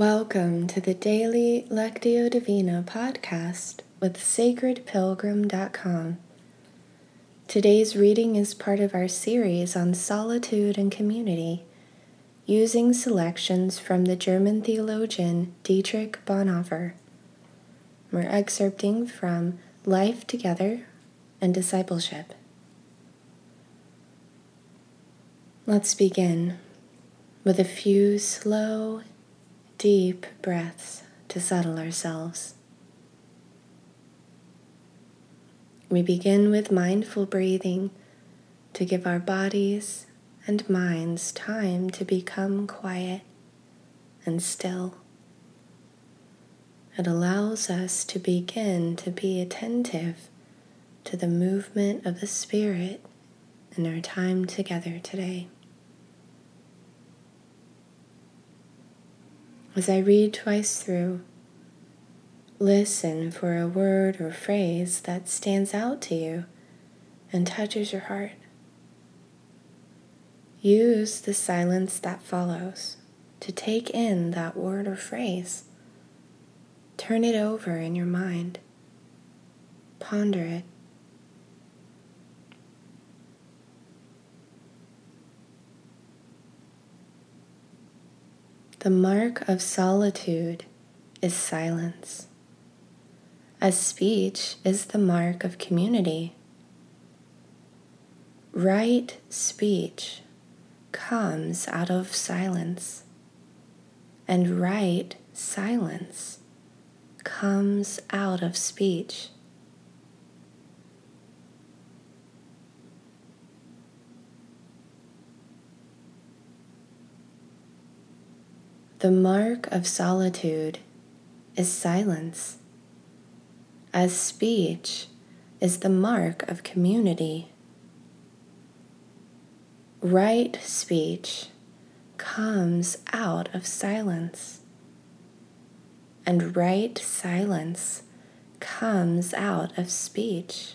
Welcome to the daily Lectio Divina podcast with sacredpilgrim.com. Today's reading is part of our series on solitude and community, using selections from the German theologian Dietrich Bonhoeffer. We're excerpting from Life Together and Discipleship. Let's begin with a few slow deep breaths to settle ourselves. We begin with mindful breathing to give our bodies and minds time to become quiet and still. It allows us to begin to be attentive to the movement of the Spirit in our time together today. As I read twice through, listen for a word or phrase that stands out to you and touches your heart. Use the silence that follows to take in that word or phrase. Turn it over in your mind. Ponder it. The mark of solitude is silence, as speech is the mark of community. Right speech comes out of silence, and right silence comes out of speech. The mark of solitude is silence, as speech is the mark of community. Right speech comes out of silence, and right silence comes out of speech.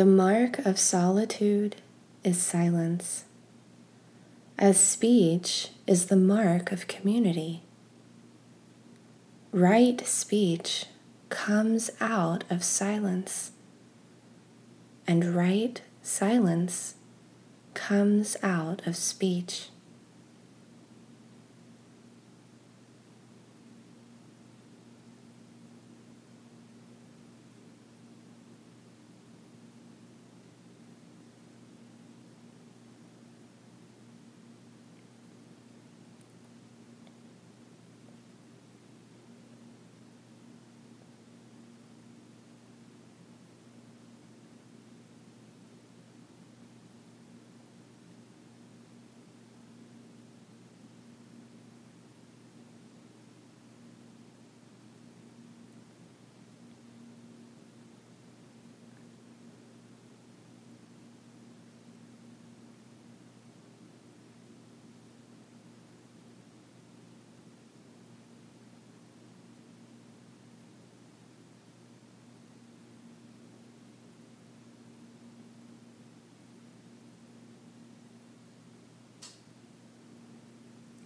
The mark of solitude is silence, as speech is the mark of community. Right speech comes out of silence, and right silence comes out of speech.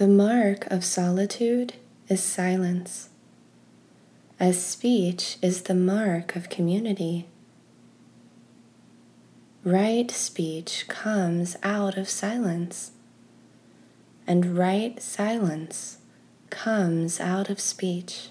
The mark of solitude is silence, as speech is the mark of community. Right speech comes out of silence, and right silence comes out of speech.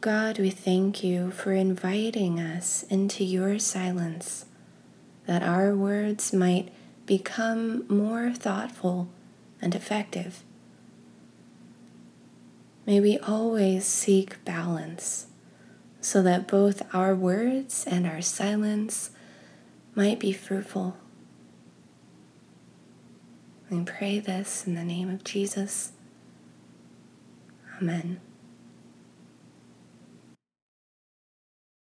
God, we thank you for inviting us into your silence, that our words might become more thoughtful and effective. May we always seek balance so that both our words and our silence might be fruitful. We pray this in the name of Jesus. Amen.